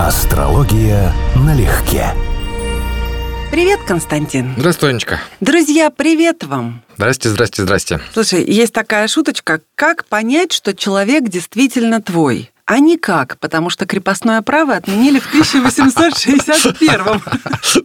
Астрология налегке. Привет, Константин. Здравствуй, Анечка. Друзья, привет вам. Здрасте, здрасте, здрасте. Слушай, есть такая шуточка. Как понять, что человек действительно твой? А никак, потому что крепостное право отменили в 1861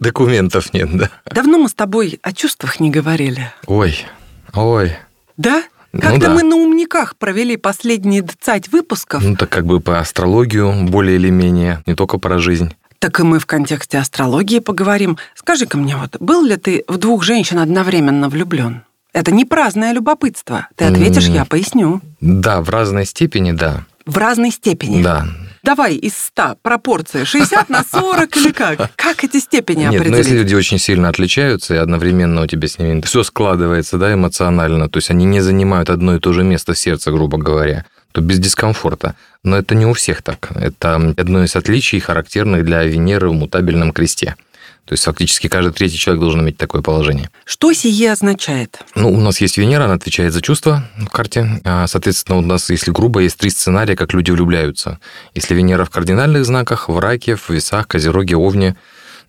Документов нет, да? Давно мы с тобой о чувствах не говорили. Ой, ой. Да? Ну Как-то да. мы на умниках провели последние 20 выпусков. Ну, так как бы по астрологию более или менее, не только про жизнь. Так и мы в контексте астрологии поговорим. Скажи-ка мне, вот был ли ты в двух женщин одновременно влюблен? Это не праздное любопытство. Ты ответишь, М. я поясню. Да, в разной степени, да. В разной степени. Да. Давай из 100 пропорции. 60 на 40 или как? Как эти степени Нет, но определить? если люди очень сильно отличаются, и одновременно у тебя с ними все складывается, да, эмоционально, то есть они не занимают одно и то же место в сердце, грубо говоря, то без дискомфорта. Но это не у всех так. Это одно из отличий, характерных для Венеры в мутабельном кресте. То есть фактически каждый третий человек должен иметь такое положение. Что сие означает? Ну, у нас есть Венера, она отвечает за чувства в карте. А, Соответственно, у нас, если грубо, есть три сценария, как люди влюбляются. Если Венера в кардинальных знаках, в раке, в весах, козероге, овне,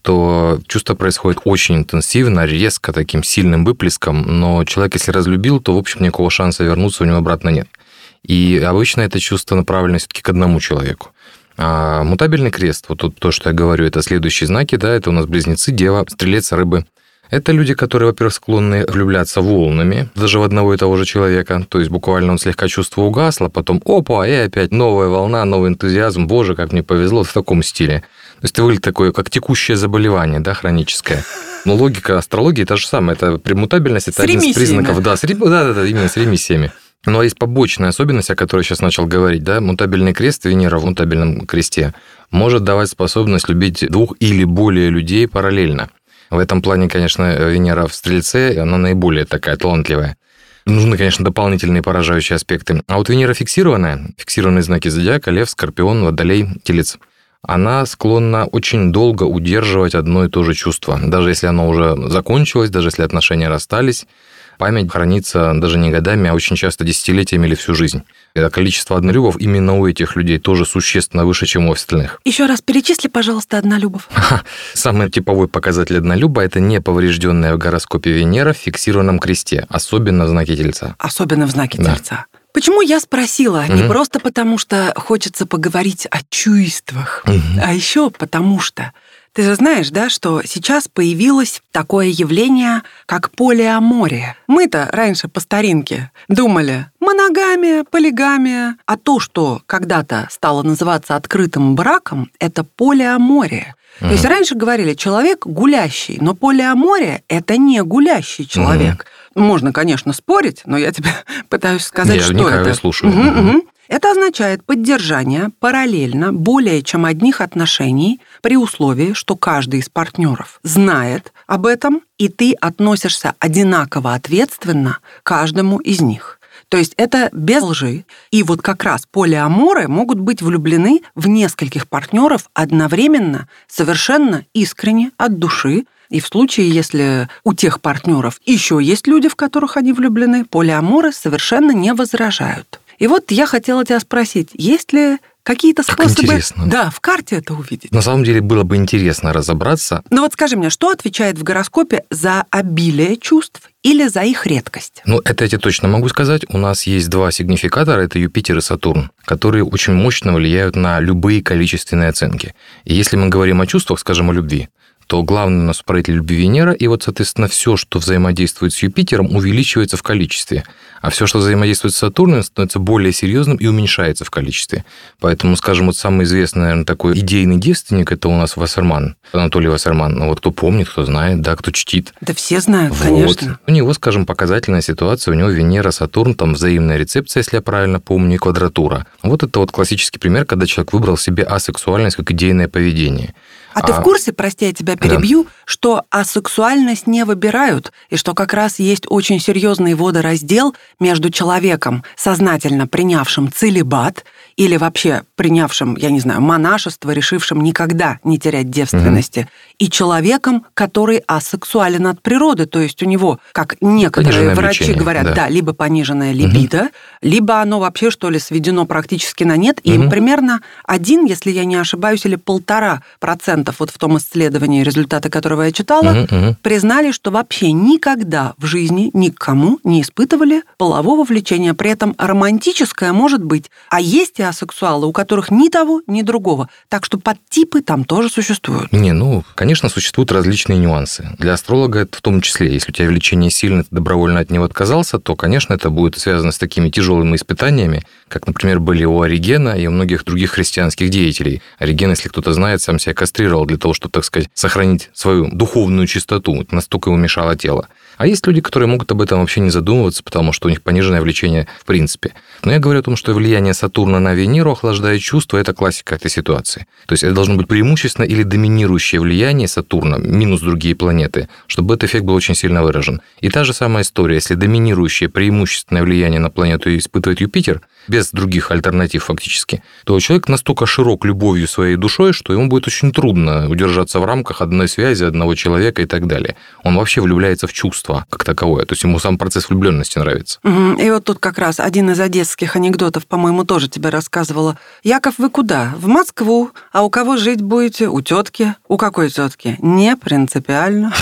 то чувство происходит очень интенсивно, резко, таким сильным выплеском, но человек, если разлюбил, то, в общем, никакого шанса вернуться у него обратно нет. И обычно это чувство направлено все-таки к одному человеку. А мутабельный крест, вот тут то, что я говорю, это следующие знаки, да, это у нас близнецы, дева, стрелец, рыбы. Это люди, которые, во-первых, склонны влюбляться волнами, даже в одного и того же человека. То есть буквально он слегка чувство угасло, потом опа, и опять новая волна, новый энтузиазм. Боже, как мне повезло в таком стиле. То есть это выглядит такое, как текущее заболевание, да, хроническое. Но логика астрологии та же самая. Это премутабельность, это С один из признаков. Да, с, да, да, да, именно с ремиссиями. Но есть побочная особенность, о которой сейчас начал говорить, да, мутабельный крест, Венера в мутабельном кресте, может давать способность любить двух или более людей параллельно. В этом плане, конечно, Венера в Стрельце, она наиболее такая талантливая. Нужны, конечно, дополнительные поражающие аспекты. А вот Венера фиксированная, фиксированные знаки зодиака, Лев, Скорпион, Водолей, Телец, она склонна очень долго удерживать одно и то же чувство. Даже если оно уже закончилось, даже если отношения расстались, память хранится даже не годами, а очень часто десятилетиями или всю жизнь. И количество однолюбов именно у этих людей тоже существенно выше, чем у остальных. Еще раз перечисли, пожалуйста, однолюбов. Самый типовой показатель однолюба – это неповрежденная в гороскопе Венера в фиксированном кресте, особенно в знаке Тельца. Особенно в знаке Да. Тельца. Почему я спросила? Не Мгм. просто потому, что хочется поговорить о чувствах, а еще потому что... Ты же знаешь, да, что сейчас появилось такое явление, как полиамория. Мы-то раньше по старинке думали моногамия, полигамия, а то, что когда-то стало называться открытым браком, это полиамория. То есть раньше говорили, человек гулящий, но полиамория – это не гулящий человек. Можно, конечно, спорить, но я тебе пытаюсь сказать, Я что вникаю это. и слушаю. Мгм, Мгм. Это означает поддержание параллельно более чем одних отношений при условии, что каждый из партнеров знает об этом, и ты относишься одинаково ответственно каждому из них. То есть это без лжи. И вот как раз полиаморы могут быть влюблены в нескольких партнеров одновременно, совершенно искренне, от души. И в случае, если у тех партнеров еще есть люди, в которых они влюблены, полиаморы совершенно не возражают. И вот я хотела тебя спросить, есть ли какие-то Как способы интересно. да, в карте это увидеть? На самом деле было бы интересно разобраться. Ну вот скажи мне, что отвечает в гороскопе за обилие чувств или за их редкость? Ну, это я тебе точно могу сказать. У нас есть два сигнификатора, это Юпитер и Сатурн, которые очень мощно влияют на любые количественные оценки. И если мы говорим о чувствах, скажем, о любви, то главный у нас управитель любви Венера, и вот, соответственно, все, что взаимодействует с Юпитером, увеличивается в количестве. А все, что взаимодействует с Сатурном, становится более серьезным и уменьшается в количестве. Поэтому, скажем, вот самый известный, наверное, такой идейный девственник, это у нас Вассерман, Анатолий Вассерман. Ну, вот кто помнит, кто знает, да, кто чтит. Да все знают, Вот. конечно. У него, скажем, показательная ситуация, у него Венера, Сатурн, там взаимная рецепция, если я правильно помню, и квадратура. Вот это вот классический пример, когда человек выбрал себе асексуальность как идейное поведение. А, ты в курсе, прости, я тебя перебью, что асексуальность не выбирают, и что как раз есть очень серьезный водораздел между человеком, сознательно принявшим целебат, или вообще принявшим, я не знаю, монашество, решившим никогда не терять девственности, mm-hmm. и человеком, который асексуален от природы, то есть у него, как некоторые пониженное врачи говорят, да. да, либо пониженная либидо, mm-hmm. либо оно вообще что ли сведено практически на нет, и mm-hmm. примерно один, если я не ошибаюсь, или полтора процентов вот в том исследовании, результаты которого я читала, mm-hmm. признали, что вообще никогда в жизни никому не испытывали полового влечения, при этом романтическое может быть, а есть и асексуалы, у которых ни того, ни другого. Так что подтипы там тоже существуют. Не, ну, конечно, существуют различные нюансы. Для астролога это в том числе. Если у тебя влечение сильное, ты добровольно от него отказался, то, конечно, это будет связано с такими тяжелыми испытаниями, как, например, были у Оригена и у многих других христианских деятелей. Ориген, если кто-то знает, сам себя кастрировал для того, чтобы, так сказать, сохранить свою духовную чистоту. Настолько ему мешало тело. А есть люди, которые могут об этом вообще не задумываться, потому что у них пониженное влечение в принципе. Но я говорю о том, что влияние Сатурна на Венеру охлаждает чувства, это классика этой ситуации. То есть это должно быть преимущественно или доминирующее влияние Сатурна, минус другие планеты, чтобы этот эффект был очень сильно выражен. И та же самая история, если доминирующее преимущественное влияние на планету испытывает Юпитер, без других альтернатив фактически, то человек настолько широк любовью своей душой, что ему будет очень трудно удержаться в рамках одной связи, одного человека и так далее. Он вообще влюбляется в чувства как таковое, то есть ему сам процесс влюбленности нравится. И вот тут как раз один из одесских анекдотов, по-моему, тоже тебе рассказывала. Яков, вы куда? В Москву. А у кого жить будете? У тетки. У какой тетки? Не принципиально.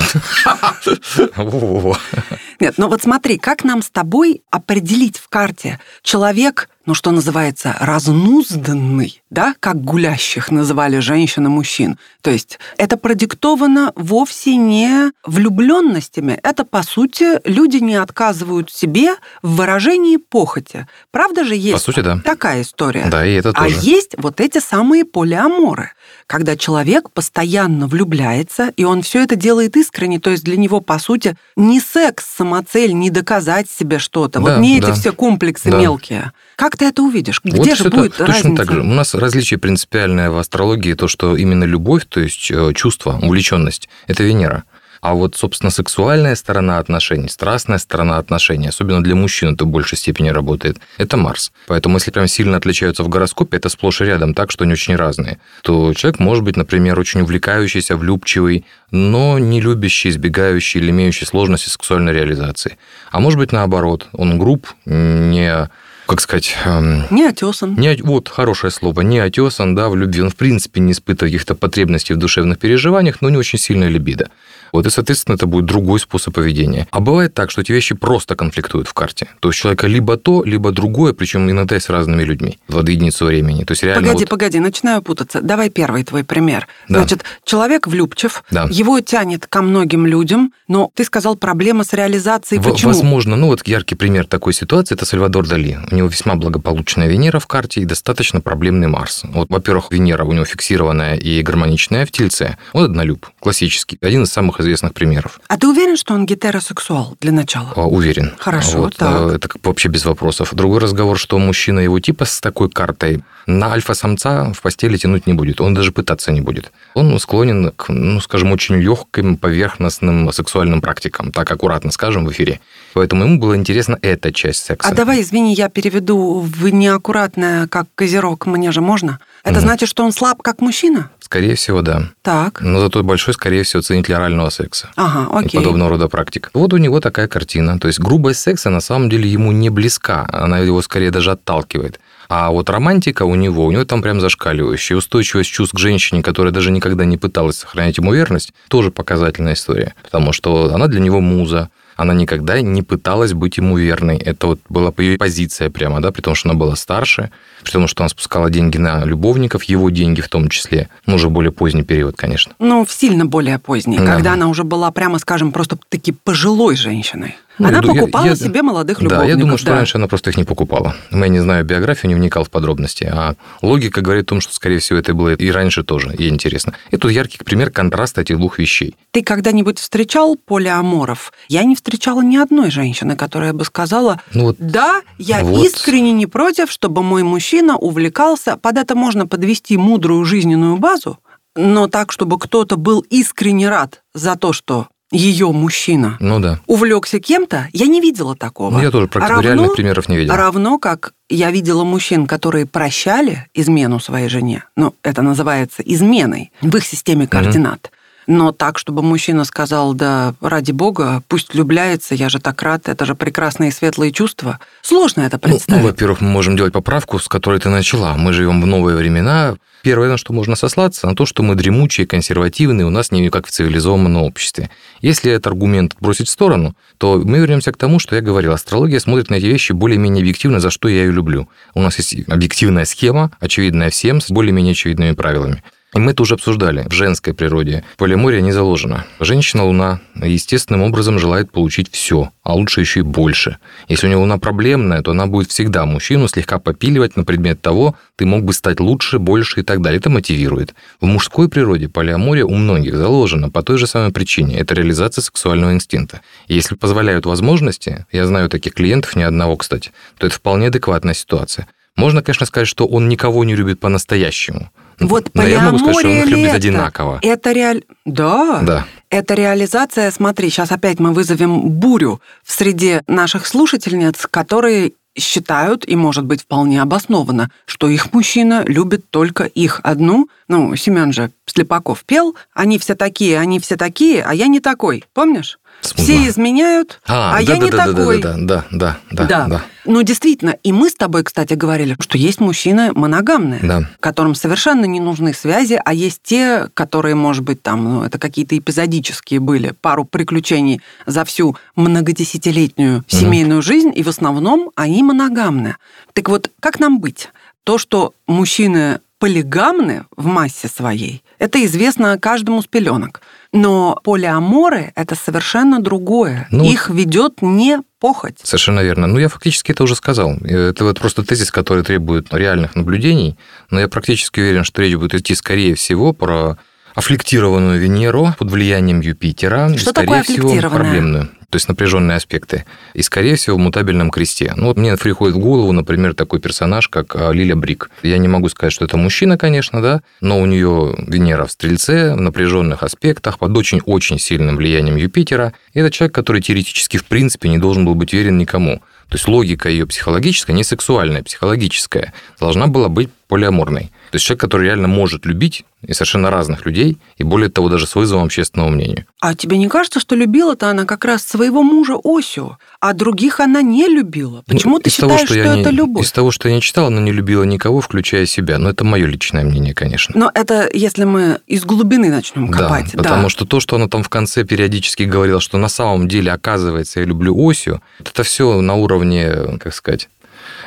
Нет, ну вот смотри, как нам с тобой определить в карте человек ну, что называется, разнузданный, да, как гулящих называли женщин и мужчин. То есть это продиктовано вовсе не влюбленностями. Это, по сути, люди не отказывают себе в выражении похоти. Правда же есть по сути, да. такая история? Да, и это а тоже. А есть вот эти самые полиаморы, когда человек постоянно влюбляется, и он все это делает искренне, то есть для него, по сути, не секс самоцель, не доказать себе что-то, да, вот не да. эти все комплексы да. мелкие. Как ты это увидишь? Где вот же будет точно разница? так же. У нас различие принципиальное в астрологии, то, что именно любовь, то есть э, чувство, увлеченность, это Венера. А вот, собственно, сексуальная сторона отношений, страстная сторона отношений, особенно для мужчин это в большей степени работает, это Марс. Поэтому если прям сильно отличаются в гороскопе, это сплошь и рядом так, что они очень разные, то человек может быть, например, очень увлекающийся, влюбчивый, но не любящий, избегающий или имеющий сложности сексуальной реализации. А может быть, наоборот, он груб, не как сказать... Эм, не отесан. Не, вот, хорошее слово. Не отесан, да, в любви. Он, в принципе, не испытывает каких-то потребностей в душевных переживаниях, но не очень сильная либидо. Вот, и, соответственно, это будет другой способ поведения. А бывает так, что эти вещи просто конфликтуют в карте. То есть, человека либо то, либо другое, причем иногда и с разными людьми в единицу времени. То есть, реально погоди, вот... погоди, начинаю путаться. Давай первый твой пример. Да. Значит, человек влюбчив, да. его тянет ко многим людям, но ты сказал, проблема с реализацией. В- Почему? Возможно. Ну, вот яркий пример такой ситуации – это Сальвадор Дали. У него весьма благополучная Венера в карте и достаточно проблемный Марс. Вот, во-первых, Венера у него фиксированная и гармоничная в Тельце. Он однолюб, классический, один из самых известных примеров. А ты уверен, что он гетеросексуал для начала? А, уверен. Хорошо, вот, так. Это вообще без вопросов. Другой разговор, что мужчина его типа с такой картой на альфа-самца в постели тянуть не будет. Он даже пытаться не будет. Он склонен к, ну, скажем, очень легким, поверхностным сексуальным практикам, так аккуратно скажем в эфире. Поэтому ему было интересно эта часть секса. А давай, извини, я переведу в неаккуратное, как козерог, мне же можно? Это mm. значит, что он слаб, как мужчина? Скорее всего, да. Так. Но зато большой, скорее всего, ценитель орального секса. Ага, окей. И подобного рода практик. Вот у него такая картина. То есть грубость секса на самом деле ему не близка. Она его скорее даже отталкивает. А вот романтика у него, у него там прям зашкаливающая. Устойчивость чувств к женщине, которая даже никогда не пыталась сохранять ему верность, тоже показательная история. Потому что она для него муза, она никогда не пыталась быть ему верной. Это вот была ее позиция прямо, да, при том, что она была старше, при том, что она спускала деньги на любовников, его деньги в том числе. Ну, уже более поздний период, конечно. Ну, сильно более поздний, да. когда она уже была, прямо скажем, просто таки пожилой женщиной. Ну, она я, покупала я, себе молодых любовников. Да, я думаю, что да. раньше она просто их не покупала. Я не знаю биографию, не вникал в подробности. А логика говорит о том, что, скорее всего, это было и раньше тоже, и интересно. И тут яркий пример контраста этих двух вещей. Ты когда-нибудь встречал полиаморов? Я не встречала ни одной женщины, которая бы сказала, ну, вот, да, я вот. искренне не против, чтобы мой мужчина увлекался. Под это можно подвести мудрую жизненную базу, но так, чтобы кто-то был искренне рад за то, что ее мужчина Ну да. увлекся кем-то, я не видела такого. Ну, я тоже практически Равно- реальных примеров не видел. Равно как я видела мужчин, которые прощали измену своей жене. Ну, это называется изменой в их системе координат. Но так, чтобы мужчина сказал, да, ради бога, пусть влюбляется, я же так рад, это же прекрасные светлые чувства. Сложно это Ну, ну, представить. во-первых, мы можем делать поправку, с которой ты начала. Мы живем в новые времена. Первое, на что можно сослаться, на то, что мы дремучие, консервативные, у нас не как в цивилизованном обществе. Если этот аргумент бросить в сторону, то мы вернемся к тому, что я говорил. Астрология смотрит на эти вещи более-менее объективно, за что я ее люблю. У нас есть объективная схема, очевидная всем, с более-менее очевидными правилами. И мы это уже обсуждали. В женской природе полимория не заложено. Женщина-луна естественным образом желает получить все, а лучше еще и больше. Если у нее луна проблемная, то она будет всегда мужчину слегка попиливать на предмет того, ты мог бы стать лучше, больше и так далее. Это мотивирует. В мужской природе полиамория у многих заложена по той же самой причине. Это реализация сексуального инстинкта. Если позволяют возможности, я знаю таких клиентов, ни одного, кстати, то это вполне адекватная ситуация. Можно, конечно, сказать, что он никого не любит по-настоящему. Вот Но я могу сказать, что он их любит это? одинаково. Это реаль... Да. Да. Это реализация, смотри, сейчас опять мы вызовем бурю в среде наших слушательниц, которые считают, и может быть вполне обоснованно, что их мужчина любит только их одну. Ну, Семен же Слепаков пел, они все такие, они все такие, а я не такой. Помнишь? Все изменяют, а, А, я да, не да, да, такой. Да, да, да, да, да, да. Ну, действительно, и мы с тобой, кстати, говорили, что есть мужчины моногамные, Да. которым совершенно не нужны связи, а есть те, которые, может быть, там, ну, это какие-то эпизодические были, пару приключений за всю многодесятилетнюю семейную жизнь, и в основном они моногамные. Так вот, как нам быть? То, что мужчины полигамны в массе своей, это известно каждому с пеленок. Но полиаморы – это совершенно другое. Ну, Их ведет не похоть. Совершенно верно. Ну, я фактически это уже сказал. Это вот просто тезис, который требует реальных наблюдений, но я практически уверен, что речь будет идти, скорее всего, про аффлектированную Венеру под влиянием Юпитера. и, Что скорее такое всего, проблемную. То есть напряженные аспекты. И, скорее всего, в мутабельном кресте. Ну, вот мне приходит в голову, например, такой персонаж, как а, Лиля Брик. Я не могу сказать, что это мужчина, конечно, да, но у нее Венера в Стрельце, в напряженных аспектах, под очень-очень сильным влиянием Юпитера. И это человек, который теоретически, в принципе, не должен был быть верен никому. То есть логика ее психологическая, не сексуальная, психологическая, должна была быть полиаморной. То есть человек, который реально может любить и совершенно разных людей, и более того, даже с вызовом общественному мнению. А тебе не кажется, что любила-то она как раз своего мужа Осю, а других она не любила? Почему Ну, ты из того, считаешь, что, я не- это любовь? Из того, что я не читал, она не любила никого, включая себя. Но это мое личное мнение, конечно. Но это если мы из глубины начнем копать. Да, потому что то, что она там в конце периодически говорила, что на самом деле, оказывается, я люблю Осю, это все на уровне, как сказать,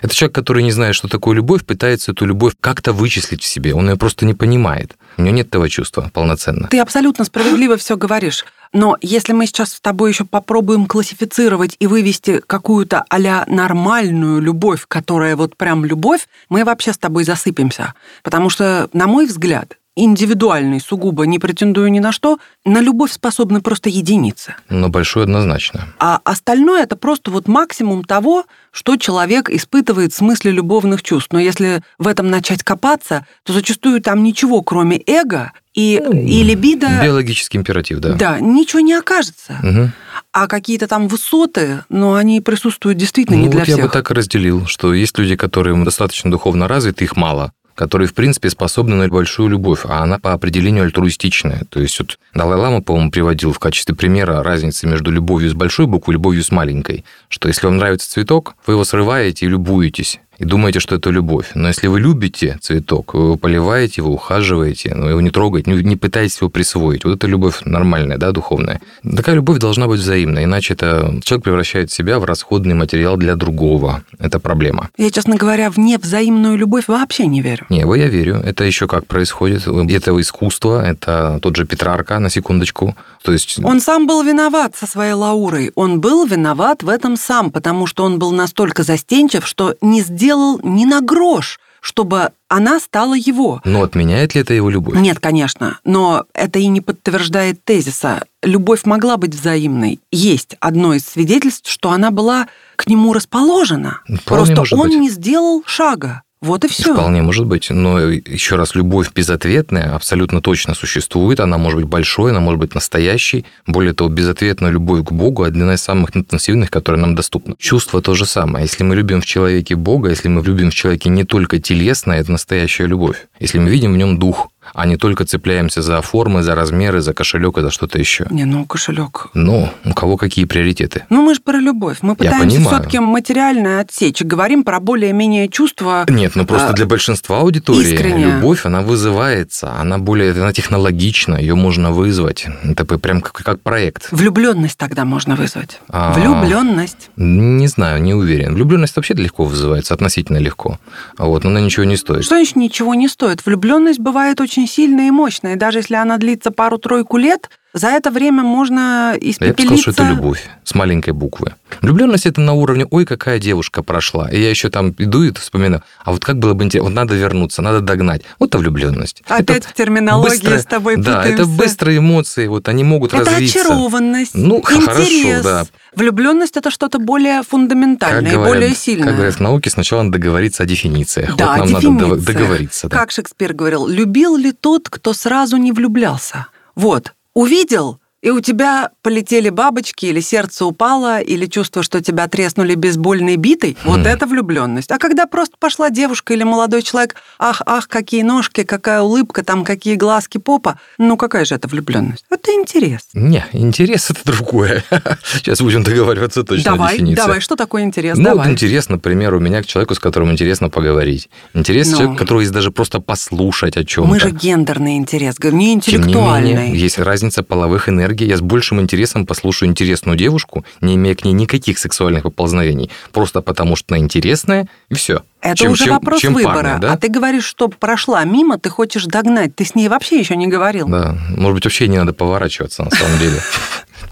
это человек, который не знает, что такое любовь, пытается эту любовь как-то вычислить в себе. Он ее просто не понимает. У него нет этого чувства полноценно. Ты абсолютно справедливо все говоришь. Но если мы сейчас с тобой еще попробуем классифицировать и вывести какую-то а нормальную любовь, которая вот прям любовь, мы вообще с тобой засыпемся. Потому что, на мой взгляд, индивидуальный, сугубо, не претендую ни на что, на любовь способны просто единицы. Но большой однозначно. А остальное это просто вот максимум того, что человек испытывает в смысле любовных чувств. Но если в этом начать копаться, то зачастую там ничего, кроме эго и, и либидо, Биологический императив, да. да, ничего не окажется. Мгм. А какие-то там высоты, но они присутствуют действительно Ну, не для вот я всех. бы так и разделил, что есть люди, которые достаточно духовно развиты, их мало, которые, в принципе, способны на большую любовь, а она по определению альтруистичная. То есть вот Далай-Лама, по-моему, приводил в качестве примера разницы между любовью с большой буквы и любовью с маленькой. Что если вам нравится цветок, вы его срываете и любуетесь, и думаете, что это любовь. Но если вы любите цветок, вы его поливаете, вы ухаживаете, но его не трогаете, не, не пытаетесь его присвоить. Вот это любовь нормальная, да, духовная. Такая любовь должна быть взаимной, иначе это человек превращает себя в расходный материал для другого. Это проблема. Я, честно говоря, в невзаимную любовь вообще не верю. Не, его я верю. Это еще как происходит. Это искусство, это тот же Петрарка, на секундочку. То есть... Он сам был виноват со своей Лаурой. Он был виноват в этом сам, потому что он был настолько застенчив, что не сделал ни на грош, чтобы она стала его. Но отменяет ли это его любовь? Нет, конечно, но это и не подтверждает тезиса. Любовь могла быть взаимной. Есть одно из свидетельств, что она была к нему расположена. Вполне Просто он быть. не сделал шага. Вот и все. Вполне может быть. Но еще раз, любовь безответная абсолютно точно существует. Она может быть большой, она может быть настоящей. Более того, безответная любовь к Богу одна из самых интенсивных, которые нам доступны. Чувство то же самое. Если мы любим в человеке Бога, если мы любим в человеке не только телесное, это настоящая любовь. Если мы видим в нем дух, а не только цепляемся за формы, за размеры, за кошелек и за что-то еще. Не, ну кошелек. Ну, у кого какие приоритеты? Ну, мы же про любовь. Мы пытаемся все-таки материальное отсечь говорим про более-менее чувства. Нет, ну просто а, для большинства аудитории искренне. любовь, она вызывается, она более она технологична, ее можно вызвать. Это прям как, как проект. Влюбленность тогда можно вызвать. А, Влюбленность. Не знаю, не уверен. Влюбленность вообще легко вызывается, относительно легко. Вот, но она ничего не стоит. Что значит ничего не стоит? Влюбленность бывает очень очень сильная и мощная. И даже если она длится пару-тройку лет, за это время можно испепелиться... Я бы сказал, что это любовь с маленькой буквы. Влюбленность это на уровне «Ой, какая девушка прошла». И я еще там иду и вспоминаю, а вот как было бы интересно, вот надо вернуться, надо догнать. Вот это влюбленность. Опять это в терминологии быстро, с тобой путаемся. Да, это быстрые эмоции, вот они могут это развиться. Это очарованность, Ну, интерес. хорошо, да. Влюбленность это что-то более фундаментальное, как говорят, более сильное. Как говорят в науке, сначала надо договориться о дефинициях. Да, вот нам дефиниция. надо договориться. Да. Как Шекспир говорил, любил ли тот, кто сразу не влюблялся? Вот, увидел, и у тебя полетели бабочки, или сердце упало, или чувство, что тебя треснули бейсбольной битой, mm. вот это влюбленность. А когда просто пошла девушка или молодой человек, ах, ах, какие ножки, какая улыбка, там какие глазки попа, ну какая же это влюбленность? Это интерес. Не, интерес это другое. Сейчас будем договариваться точно давай, дефиниции. Давай, что такое интерес? Ну, давай. вот интерес, например, у меня к человеку, с которым интересно поговорить. Интерес Но... человека, которого есть даже просто послушать о чем-то. Мы же гендерный интерес, не интеллектуальный. Тем не менее, есть разница половых энергий энергии, я с большим интересом послушаю интересную девушку, не имея к ней никаких сексуальных поползновений, просто потому что она интересная, и все. Это чем, уже чем, вопрос чем выбора. Парня, да? А ты говоришь, что прошла мимо, ты хочешь догнать. Ты с ней вообще еще не говорил. Да, может быть, вообще не надо поворачиваться на самом деле.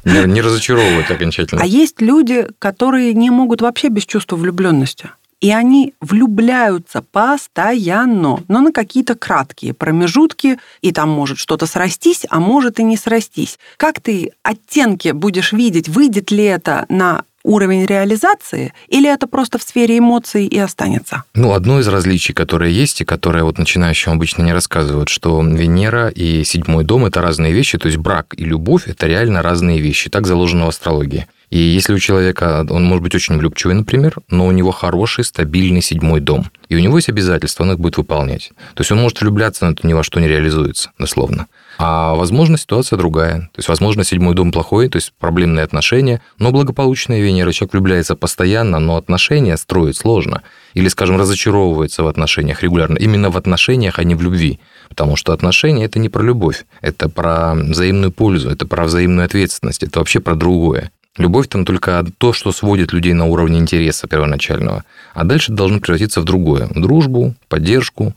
Не разочаровывать окончательно. А есть люди, которые не могут вообще без чувства влюбленности и они влюбляются постоянно, но на какие-то краткие промежутки, и там может что-то срастись, а может и не срастись. Как ты оттенки будешь видеть, выйдет ли это на уровень реализации, или это просто в сфере эмоций и останется? Ну, одно из различий, которое есть, и которое вот начинающим обычно не рассказывают, что Венера и седьмой дом – это разные вещи, то есть брак и любовь – это реально разные вещи, так заложено в астрологии. И если у человека, он может быть очень влюбчивый, например, но у него хороший, стабильный седьмой дом, и у него есть обязательства, он их будет выполнять. То есть он может влюбляться, но это ни во что не реализуется, дословно. А возможно, ситуация другая. То есть, возможно, седьмой дом плохой, то есть проблемные отношения, но благополучная Венера. Человек влюбляется постоянно, но отношения строить сложно. Или, скажем, разочаровывается в отношениях регулярно. Именно в отношениях, а не в любви. Потому что отношения – это не про любовь, это про взаимную пользу, это про взаимную ответственность, это вообще про другое. Любовь там только то, что сводит людей на уровне интереса первоначального. А дальше должно превратиться в другое. В дружбу, поддержку,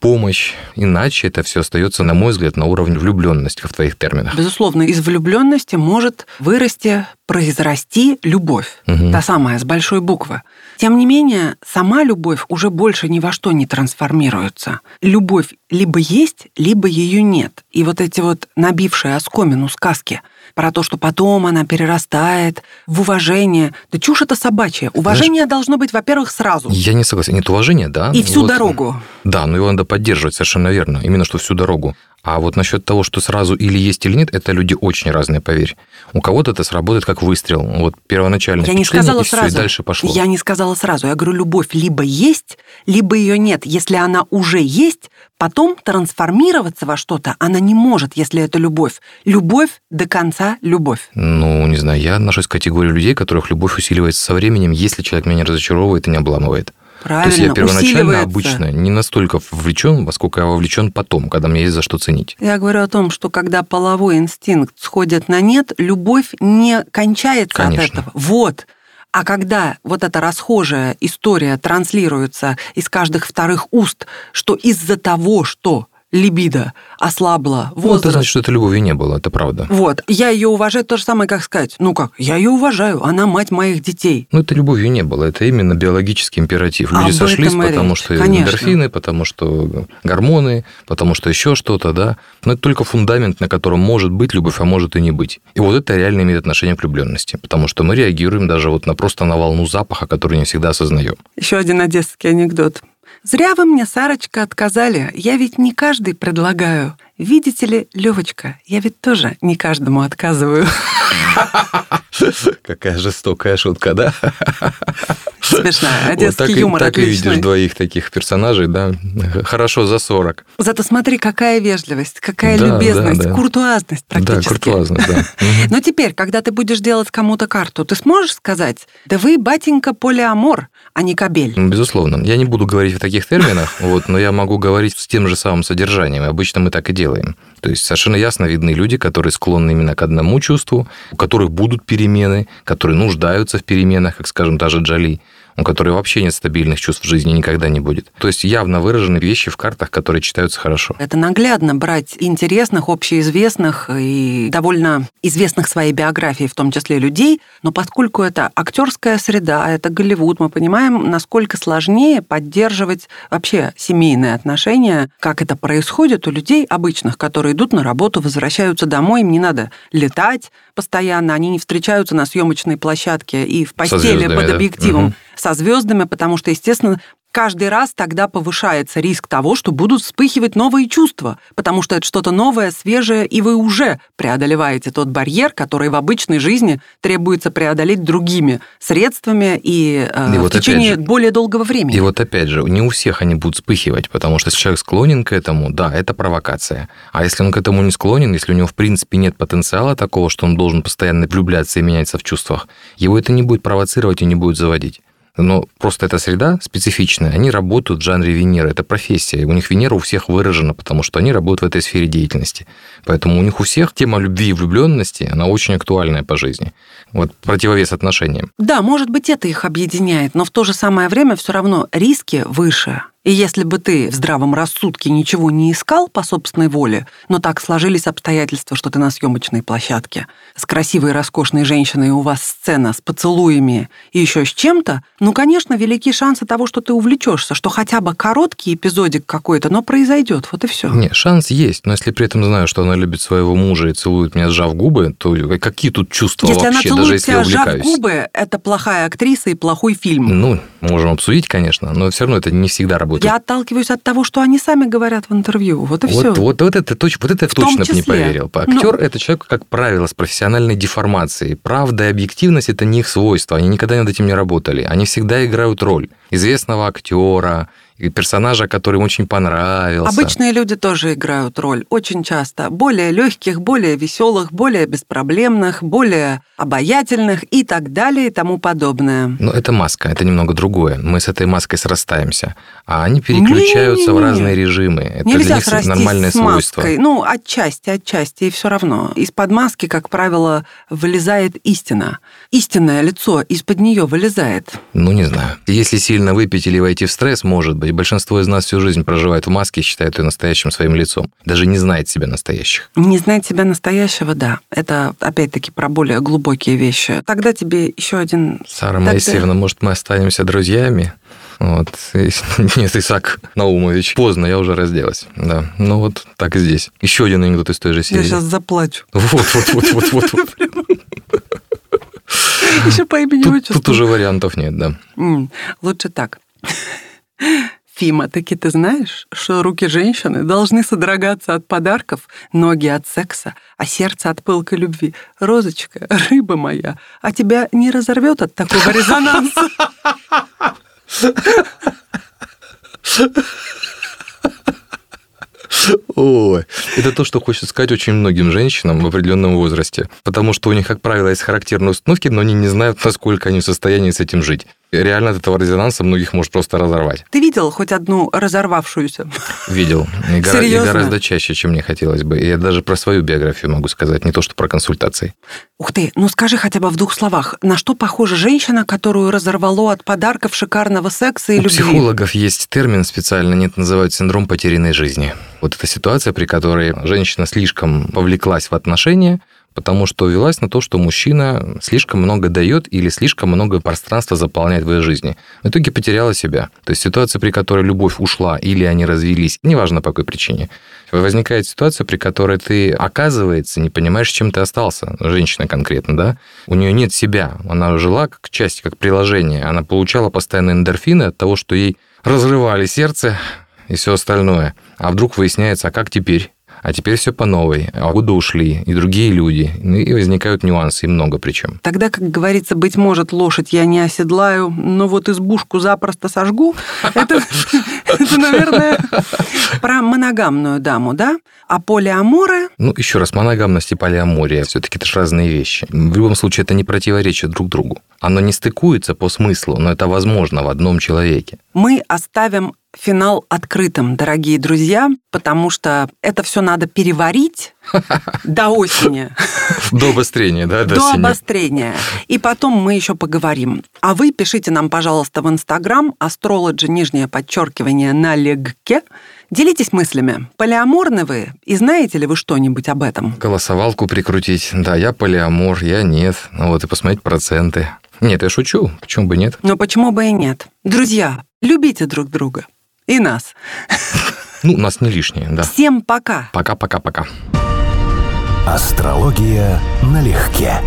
помощь. Иначе это все остается, на мой взгляд, на уровне влюбленности в твоих терминах. Безусловно, из влюбленности может вырасти, произрасти любовь. Угу. Та самая, с большой буквы. Тем не менее, сама любовь уже больше ни во что не трансформируется. Любовь либо есть, либо ее нет. И вот эти вот набившие оскомину сказки – про то, что потом она перерастает в уважение. Да чушь это собачья. Уважение Знаешь, должно быть, во-первых, сразу. Я не согласен. Нет уважения, да. И всю вот, дорогу. Да, но его надо поддерживать, совершенно верно. Именно что всю дорогу. А вот насчет того, что сразу или есть, или нет, это люди очень разные, поверь. У кого-то это сработает как выстрел. Вот первоначально я не сказала и сразу. Все, и дальше пошло. Я не сказала сразу. Я говорю, любовь либо есть, либо ее нет. Если она уже есть, потом трансформироваться во что-то она не может, если это любовь. Любовь до конца любовь. Ну, не знаю, я отношусь к категории людей, которых любовь усиливается со временем, если человек меня не разочаровывает и не обламывает. Правильно, То есть я первоначально обычно не настолько вовлечен, поскольку я вовлечен потом, когда мне есть за что ценить. Я говорю о том, что когда половой инстинкт сходит на нет, любовь не кончается Конечно. от этого. Вот. А когда вот эта расхожая история транслируется из каждых вторых уст, что из-за того, что либидо ослабла, возраст... Ну, это значит, что это любови не было, это правда. Вот. Я ее уважаю, то же самое, как сказать. Ну как, я ее уважаю, она мать моих детей. Ну, это любовью не было, это именно биологический императив. Люди Об сошлись, потому речь. что Конечно. эндорфины, потому что гормоны, потому что еще что-то, да. Но это только фундамент, на котором может быть любовь, а может и не быть. И вот это реально имеет отношение к влюбленности, потому что мы реагируем даже вот на просто на волну запаха, который не всегда осознаем. Еще один одесский анекдот. Зря вы мне, Сарочка, отказали. Я ведь не каждый предлагаю. Видите ли, Левочка, я ведь тоже не каждому отказываю. Какая жестокая шутка, да? Смешная. Одесский вот юмор и, Так и видишь двоих таких персонажей, да, хорошо за 40. Зато смотри, какая вежливость, какая Да, любезность, да, да. куртуазность практически. Да, куртуазность, да. Но теперь, когда ты будешь делать кому-то карту, ты сможешь сказать, да вы, батенька, полиамор, а не кабель. Безусловно. Я не буду говорить в таких терминах, вот, но я могу говорить с тем же самым содержанием. Обычно мы так и делаем. То есть совершенно ясно видны люди, которые склонны именно к одному чувству, у которых будут перемены, которые нуждаются в переменах, как, скажем, та же Джоли, у которой вообще нет стабильных чувств в жизни, никогда не будет. То есть явно выражены вещи в картах, которые читаются хорошо. Это наглядно брать интересных, общеизвестных и довольно известных своей биографией, в том числе людей, но поскольку это актерская среда, это Голливуд, мы понимаем, насколько сложнее поддерживать вообще семейные отношения, как это происходит у людей обычных, которые идут на работу, возвращаются домой, им не надо летать постоянно, они не встречаются на съемочной площадке и в постели звездами, под да? объективом Мгм. со звездами, потому что, естественно, каждый раз тогда повышается риск того, что будут вспыхивать новые чувства, потому что это что-то новое, свежее, и вы уже преодолеваете тот барьер, который в обычной жизни требуется преодолеть другими средствами и, э, И в вот течение же- более долгого времени. И вот опять же, не у всех они будут вспыхивать, потому что если человек склонен к этому, да, это провокация. А если он к этому не склонен, если у него в принципе нет потенциала такого, что он должен постоянно влюбляться и меняться в чувствах, его это не будет провоцировать и не будет заводить. Но просто эта среда специфичная, они работают в жанре Венеры, это профессия, у них Венера у всех выражена, потому что они работают в этой сфере деятельности. Поэтому у них у всех тема любви и влюбленности, она очень актуальная по жизни. Вот противовес отношениям. Да, может быть, это их объединяет, но в то же самое время все равно риски выше. И если бы ты в здравом рассудке ничего не искал по собственной воле, но так сложились обстоятельства, что ты на съемочной площадке с красивой, роскошной женщиной, у вас сцена с поцелуями и еще с чем-то, ну, конечно, велики шансы того, что ты увлечешься, что хотя бы короткий эпизодик какой-то, но произойдет. Вот и все. Не, шанс есть, но если при этом знаю, что она любит своего мужа и целует меня, сжав губы, то какие тут чувства Если она вообще, целует даже если тебя, я сжав увлекаюсь? губы, это плохая актриса и плохой фильм. Ну, можем обсудить, конечно, но все равно это не всегда работает. Я отталкиваюсь от того, что они сами говорят в интервью. Вот и все. Вот, вот, вот это, точ- вот это я В точно бы не числе. поверил. Ну. Актер это человек, как правило, с профессиональной деформацией. Правда и объективность это не их свойство. Они никогда над этим не работали. Они всегда играют роль известного актера, персонажа, который очень понравился. Обычные люди тоже играют роль очень часто. Более легких, более веселых, более беспроблемных, более обаятельных и так далее и тому подобное. Но это маска, это немного другое. Мы с этой маской срастаемся. А они переключаются в Не-не-не. разные режимы. Это Нельзя для них срастись нормальное с свойство. маской. Ну, отчасти, отчасти, и все равно. Из-под маски, как правило, вылезает истина. Истинное лицо из-под нее вылезает. Ну, не знаю. Если сильно выпить или войти в стресс, может быть. Большинство из нас всю жизнь проживает в маске и считает ее настоящим своим лицом. Даже не знает себя настоящих. Не знать себя настоящего, да. Это, опять-таки, про более глубокие вещи. Тогда тебе еще один... Сара Тогда- Моисеевна, может, мы останемся друзьями? Вот. И- Нет, Исаак Наумович. Поздно, я уже разделась. Да. Ну вот так и здесь. Еще один анекдот из той же Я серии. сейчас заплачу. Вот, вот, вот, вот, вот. вот. Еще по имени Тут, уже вариантов нет, да. Лучше так. Фима, таки ты знаешь, что руки женщины должны содрогаться от подарков, ноги от секса, а сердце от пылкой любви. Розочка, рыба моя, а тебя не разорвет от такого резонанса? Ой, это то, что хочет сказать очень многим женщинам в определенном возрасте. Потому что у них, как правило, есть характерные установки, но они не знают, насколько они в состоянии с этим жить. Реально от этого резонанса многих может просто разорвать. Ты видел хоть одну разорвавшуюся? Видел. И, гора- и гораздо чаще, чем мне хотелось бы. И я даже про свою биографию могу сказать, не то что про консультации. Ух ты, ну скажи хотя бы в двух словах, на что похожа женщина, которую разорвало от подарков шикарного секса и У любви? психологов есть термин специально, это называют синдром потерянной жизни. Вот это ситуация, при которой женщина слишком повлеклась в отношения, потому что велась на то, что мужчина слишком много дает или слишком много пространства заполняет в ее жизни. В итоге потеряла себя. То есть ситуация, при которой любовь ушла или они развелись, неважно по какой причине, возникает ситуация, при которой ты, оказывается, не понимаешь, чем ты остался, женщина конкретно, да? У нее нет себя, она жила как часть, как приложение, она получала постоянно эндорфины от того, что ей разрывали сердце и все остальное. А вдруг выясняется, а как теперь? А теперь все по новой, а годы ушли, и другие люди, ну, и возникают нюансы, и много причем. Тогда, как говорится, быть может, лошадь я не оседлаю, но вот избушку запросто сожгу. Это, наверное, про моногамную даму, да? А полиаморы... Ну, еще раз, моногамность и полиамория все-таки это же разные вещи. В любом случае, это не противоречит друг другу. Оно не стыкуется по смыслу, но это возможно в одном человеке. Мы оставим финал открытым, дорогие друзья, потому что это все надо переварить до осени. До обострения, да? До, до обострения. И потом мы еще поговорим. А вы пишите нам, пожалуйста, в Инстаграм astrology, нижнее подчеркивание, на легке. Делитесь мыслями. Полиаморны вы? И знаете ли вы что-нибудь об этом? Голосовалку прикрутить. Да, я полиамор, я нет. Ну вот и посмотреть проценты. Нет, я шучу. Почему бы нет? Но почему бы и нет? Друзья, любите друг друга и нас. Ну, нас не лишнее, да. Всем пока. Пока-пока-пока. Астрология налегке.